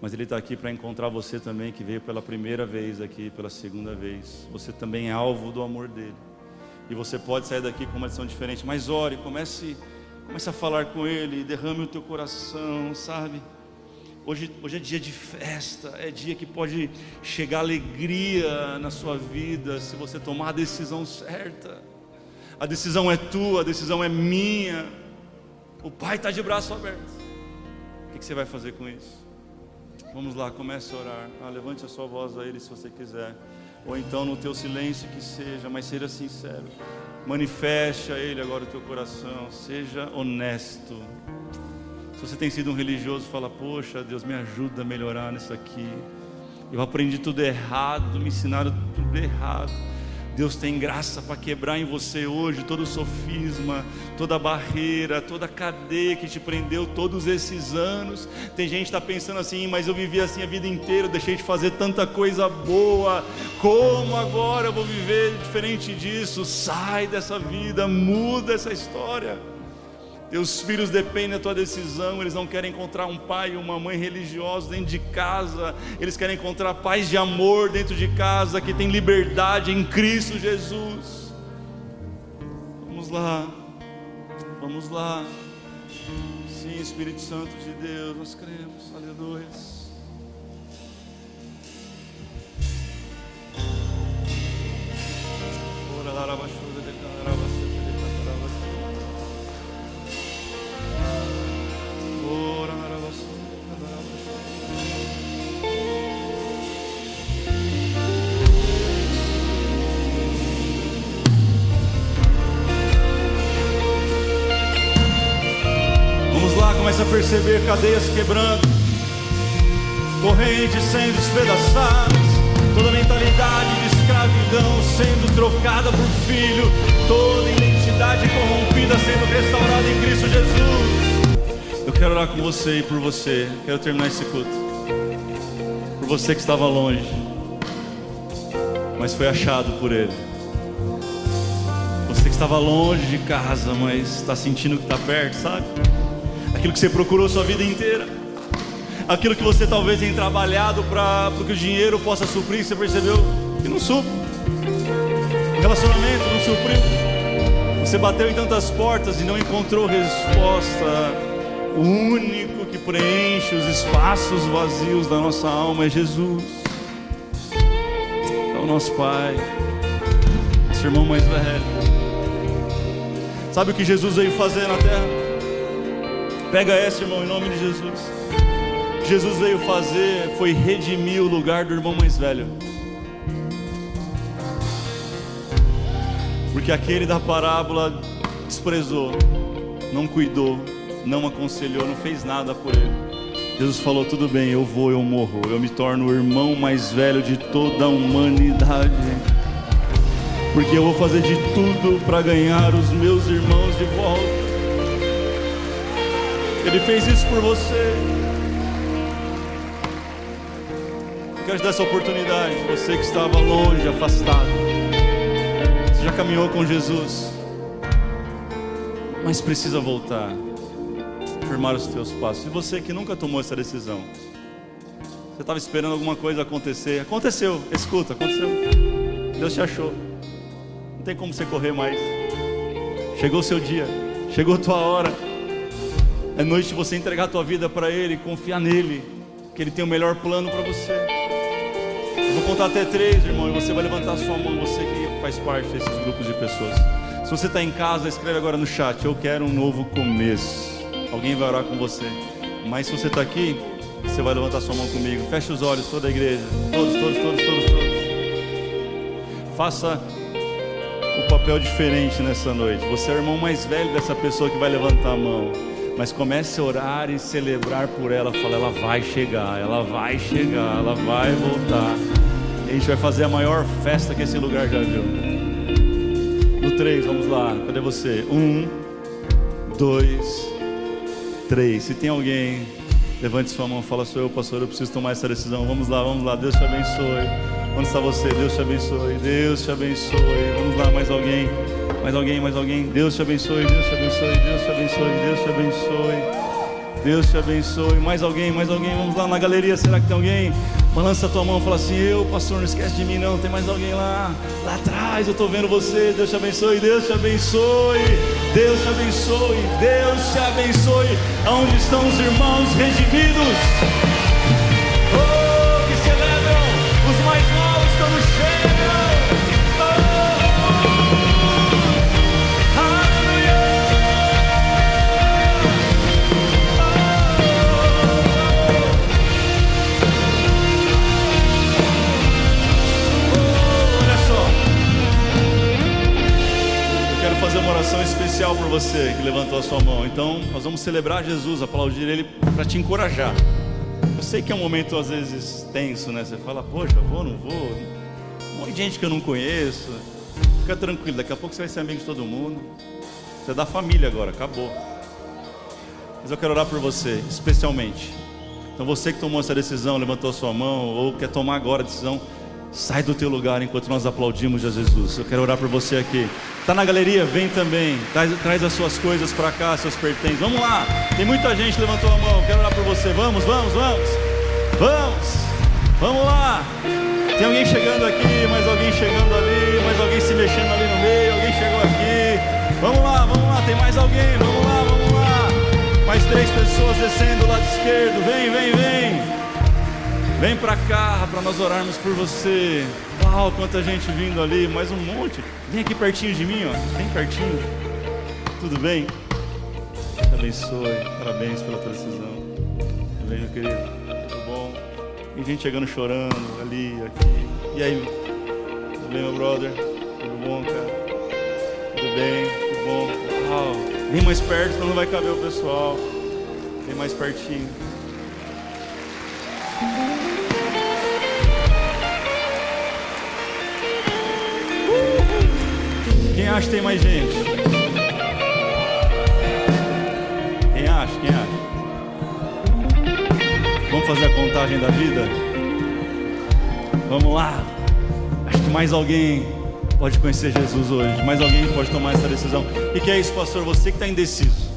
Mas Ele está aqui para encontrar você também que veio pela primeira vez aqui, pela segunda vez. Você também é alvo do amor dele. E você pode sair daqui com uma lição diferente. Mas ore, comece, comece a falar com Ele, derrame o teu coração, sabe? Hoje, hoje é dia de festa, é dia que pode chegar alegria na sua vida se você tomar a decisão certa. A decisão é tua, a decisão é minha. O Pai está de braço aberto. O que você vai fazer com isso? Vamos lá, comece a orar. Ah, levante a sua voz a Ele se você quiser. Ou então no teu silêncio que seja, mas seja sincero. Manifeste a Ele agora o teu coração. Seja honesto. Se você tem sido um religioso, fala: Poxa, Deus me ajuda a melhorar nisso aqui. Eu aprendi tudo errado, me ensinaram tudo errado. Deus tem graça para quebrar em você hoje todo o sofisma, toda barreira, toda cadeia que te prendeu todos esses anos. Tem gente que está pensando assim, mas eu vivi assim a vida inteira, deixei de fazer tanta coisa boa. Como agora eu vou viver diferente disso? Sai dessa vida, muda essa história. Teus filhos dependem da tua decisão, eles não querem encontrar um pai e uma mãe religiosos dentro de casa, eles querem encontrar pais de amor dentro de casa, que tem liberdade em Cristo Jesus. Vamos lá, vamos lá. Sim, Espírito Santo de Deus, nós cremos, aleluia. Ora, larabaxuda, declarava cadeias quebrando, correntes sendo despedaçadas, toda mentalidade de escravidão sendo trocada por filho, toda identidade corrompida sendo restaurada em Cristo Jesus. Eu quero orar com você e por você, quero terminar esse culto. Por você que estava longe, mas foi achado por Ele. Você que estava longe de casa, mas está sentindo que está perto, sabe? Aquilo que você procurou sua vida inteira, aquilo que você talvez tenha trabalhado para que o dinheiro possa suprir, você percebeu que não supre, o relacionamento não supriu, você bateu em tantas portas e não encontrou resposta. O único que preenche os espaços vazios da nossa alma é Jesus, é o nosso Pai, nosso irmão mais velho. Sabe o que Jesus veio fazer na terra? Pega essa, irmão, em nome de Jesus. O que Jesus veio fazer foi redimir o lugar do irmão mais velho. Porque aquele da parábola desprezou, não cuidou, não aconselhou, não fez nada por ele. Jesus falou: tudo bem, eu vou, eu morro, eu me torno o irmão mais velho de toda a humanidade. Porque eu vou fazer de tudo para ganhar os meus irmãos de volta. Ele fez isso por você. Eu quero te dar essa oportunidade. Você que estava longe, afastado. Você já caminhou com Jesus. Mas precisa voltar. firmar os teus passos. E você que nunca tomou essa decisão, você estava esperando alguma coisa acontecer, aconteceu, escuta, aconteceu. Deus te achou. Não tem como você correr mais. Chegou o seu dia, chegou a tua hora. É noite de você entregar a tua vida para Ele, confiar nele, que Ele tem o melhor plano para você. Eu vou contar até três, irmão, e você vai levantar a sua mão, você que faz parte desses grupos de pessoas. Se você está em casa, escreve agora no chat: Eu quero um novo começo. Alguém vai orar com você. Mas se você está aqui, você vai levantar sua mão comigo. Feche os olhos, toda a igreja. Todos, todos, todos, todos, todos. Faça o papel diferente nessa noite. Você é o irmão mais velho dessa pessoa que vai levantar a mão. Mas comece a orar e celebrar por ela. Fala, ela vai chegar, ela vai chegar, ela vai voltar. E a gente vai fazer a maior festa que esse lugar já viu. No 3, vamos lá. Cadê você? Um, dois, três. Se tem alguém, levante sua mão. Fala, sou eu, pastor. Eu preciso tomar essa decisão. Vamos lá, vamos lá. Deus te abençoe. Onde está você? Deus te abençoe. Deus te abençoe. Vamos lá, mais alguém. Mais alguém, mais alguém. Deus te abençoe, Deus te abençoe, Deus te abençoe, Deus te abençoe. Deus te abençoe. Mais alguém, mais alguém. Vamos lá na galeria. Será que tem alguém? Balança a tua mão, fala assim: Eu, pastor, não esquece de mim, não. Tem mais alguém lá, lá atrás. Eu estou vendo você. Deus te abençoe, Deus te abençoe, Deus te abençoe, Deus te abençoe. Onde estão os irmãos redimidos? Especial para você que levantou a sua mão. Então, nós vamos celebrar Jesus, aplaudir Ele para te encorajar. Eu sei que é um momento às vezes tenso, né? Você fala, poxa, vou, não vou. Um monte de gente que eu não conheço. Fica tranquilo, daqui a pouco você vai ser amigo de todo mundo. Você é da família agora, acabou. Mas eu quero orar por você, especialmente. Então, você que tomou essa decisão, levantou a sua mão, ou quer tomar agora a decisão Sai do teu lugar enquanto nós aplaudimos a Jesus. Eu quero orar por você aqui. Está na galeria? Vem também. Traz, traz as suas coisas para cá, seus pertences. Vamos lá. Tem muita gente levantou a mão. Quero orar por você. Vamos, vamos, vamos. Vamos. Vamos lá. Tem alguém chegando aqui, mais alguém chegando ali, mais alguém se mexendo ali no meio. Alguém chegou aqui. Vamos lá, vamos lá. Tem mais alguém. Vamos lá, vamos lá. Mais três pessoas descendo do lado esquerdo. Vem, vem, vem. Vem para cá para nós orarmos por você. Uau, quanta gente vindo ali, mais um monte. Vem aqui pertinho de mim, ó. Bem pertinho. Tudo bem? Te abençoe. Parabéns pela tua decisão. Meu querido? Tudo bom? Tem gente chegando chorando ali, aqui. E aí? Tudo bem, meu brother? Tudo bom, cara? Tudo bem? Tudo bom? Uau. Vem mais perto, senão não vai caber o pessoal. Vem mais pertinho. Acha tem mais gente? Quem acha? Quem acha? Vamos fazer a contagem da vida? Vamos lá. Acho que mais alguém pode conhecer Jesus hoje. Mais alguém pode tomar essa decisão. E que é isso, pastor? Você que está indeciso.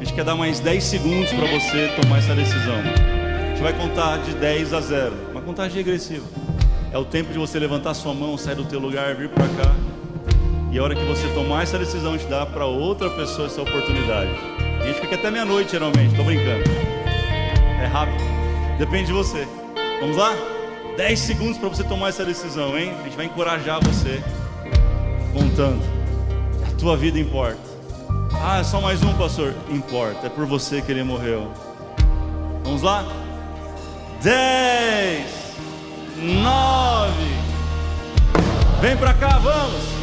A gente quer dar mais 10 segundos para você tomar essa decisão. A gente vai contar de 10 a 0. Uma contagem regressiva. É o tempo de você levantar sua mão, sair do teu lugar, vir para cá. E a hora que você tomar essa decisão, gente dá para outra pessoa essa oportunidade. A gente fica até meia-noite, geralmente, estou brincando. É rápido. Depende de você. Vamos lá? 10 segundos para você tomar essa decisão, hein? A gente vai encorajar você. Contando. A tua vida importa. Ah, é só mais um, pastor? Importa. É por você que ele morreu. Vamos lá? 10, 9. Vem para cá, vamos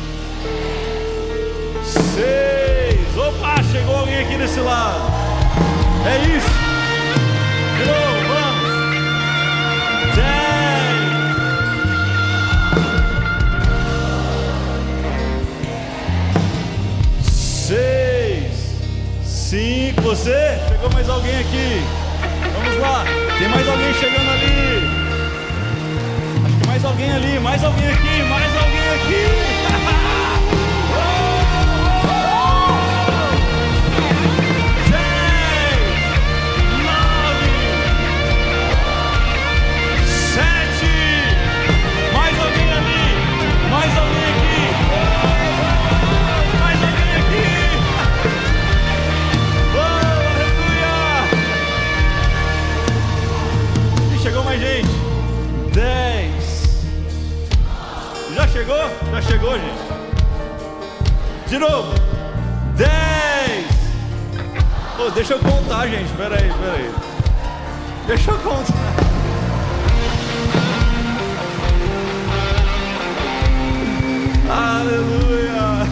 seis. Opa, chegou alguém aqui desse lado. É isso. De novo, vamos. Dez. Seis. Cinco. Você? Chegou mais alguém aqui. Vamos lá. Tem mais alguém chegando ali. Acho que mais alguém ali. Mais alguém aqui. Mais alguém aqui. gente? 10. Já chegou? Já chegou, gente. De novo. 10. Oh, deixa eu contar, gente. Espera aí, espera aí. Deixa eu contar. Aleluia.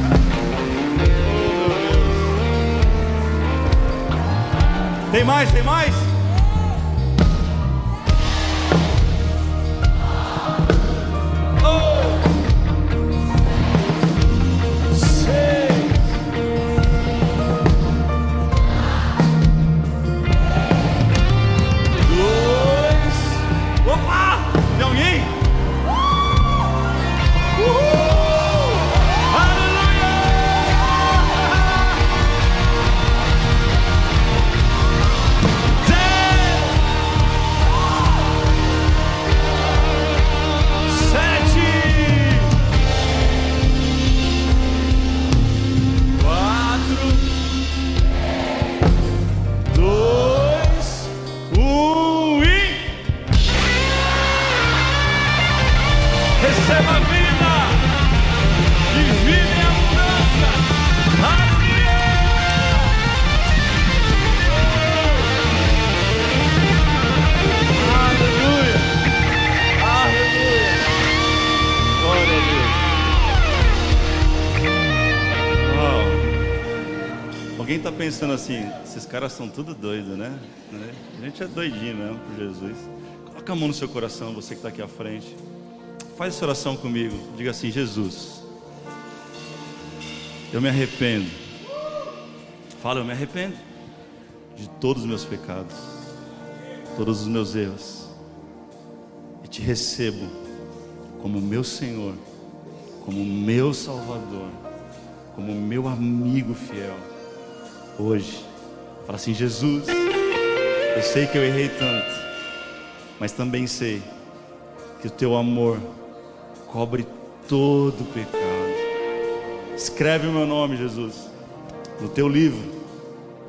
Tem mais, tem mais? Caras são tudo doidos, né? A gente é doidinho mesmo por Jesus. Coloca a mão no seu coração, você que está aqui à frente. Faz essa oração comigo. Diga assim: Jesus, eu me arrependo. Fala, eu me arrependo de todos os meus pecados, todos os meus erros. E te recebo como meu Senhor, como meu Salvador, como meu amigo fiel hoje. Fala assim: Jesus, eu sei que eu errei tanto, mas também sei que o teu amor cobre todo pecado. Escreve o meu nome, Jesus, no teu livro,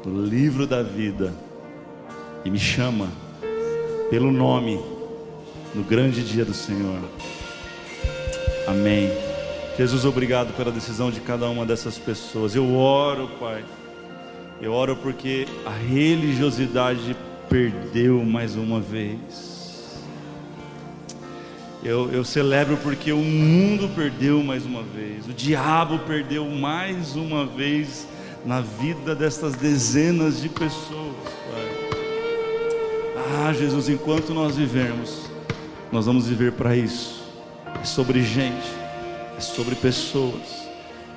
no livro da vida, e me chama pelo nome no grande dia do Senhor. Amém. Jesus, obrigado pela decisão de cada uma dessas pessoas. Eu oro, Pai eu oro porque a religiosidade perdeu mais uma vez. Eu, eu celebro porque o mundo perdeu mais uma vez, o diabo perdeu mais uma vez na vida destas dezenas de pessoas, Pai. Ah, Jesus, enquanto nós vivermos, nós vamos viver para isso. É sobre gente, é sobre pessoas,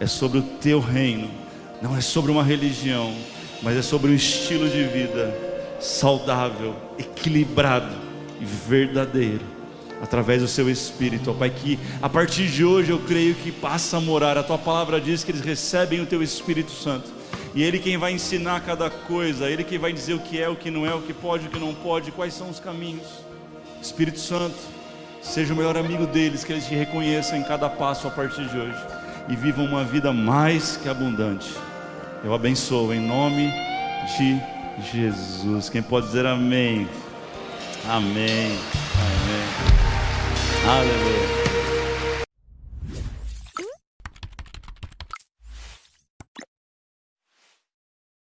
é sobre o teu reino, não é sobre uma religião mas é sobre um estilo de vida saudável, equilibrado e verdadeiro, através do seu Espírito, ó Pai, que a partir de hoje eu creio que passa a morar, a tua palavra diz que eles recebem o teu Espírito Santo, e Ele quem vai ensinar cada coisa, Ele quem vai dizer o que é, o que não é, o que pode, o que não pode, quais são os caminhos. Espírito Santo, seja o melhor amigo deles, que eles te reconheçam em cada passo a partir de hoje. E vivam uma vida mais que abundante eu abençoo em nome de Jesus. Quem pode dizer amém? Amém. Amém. Aleluia.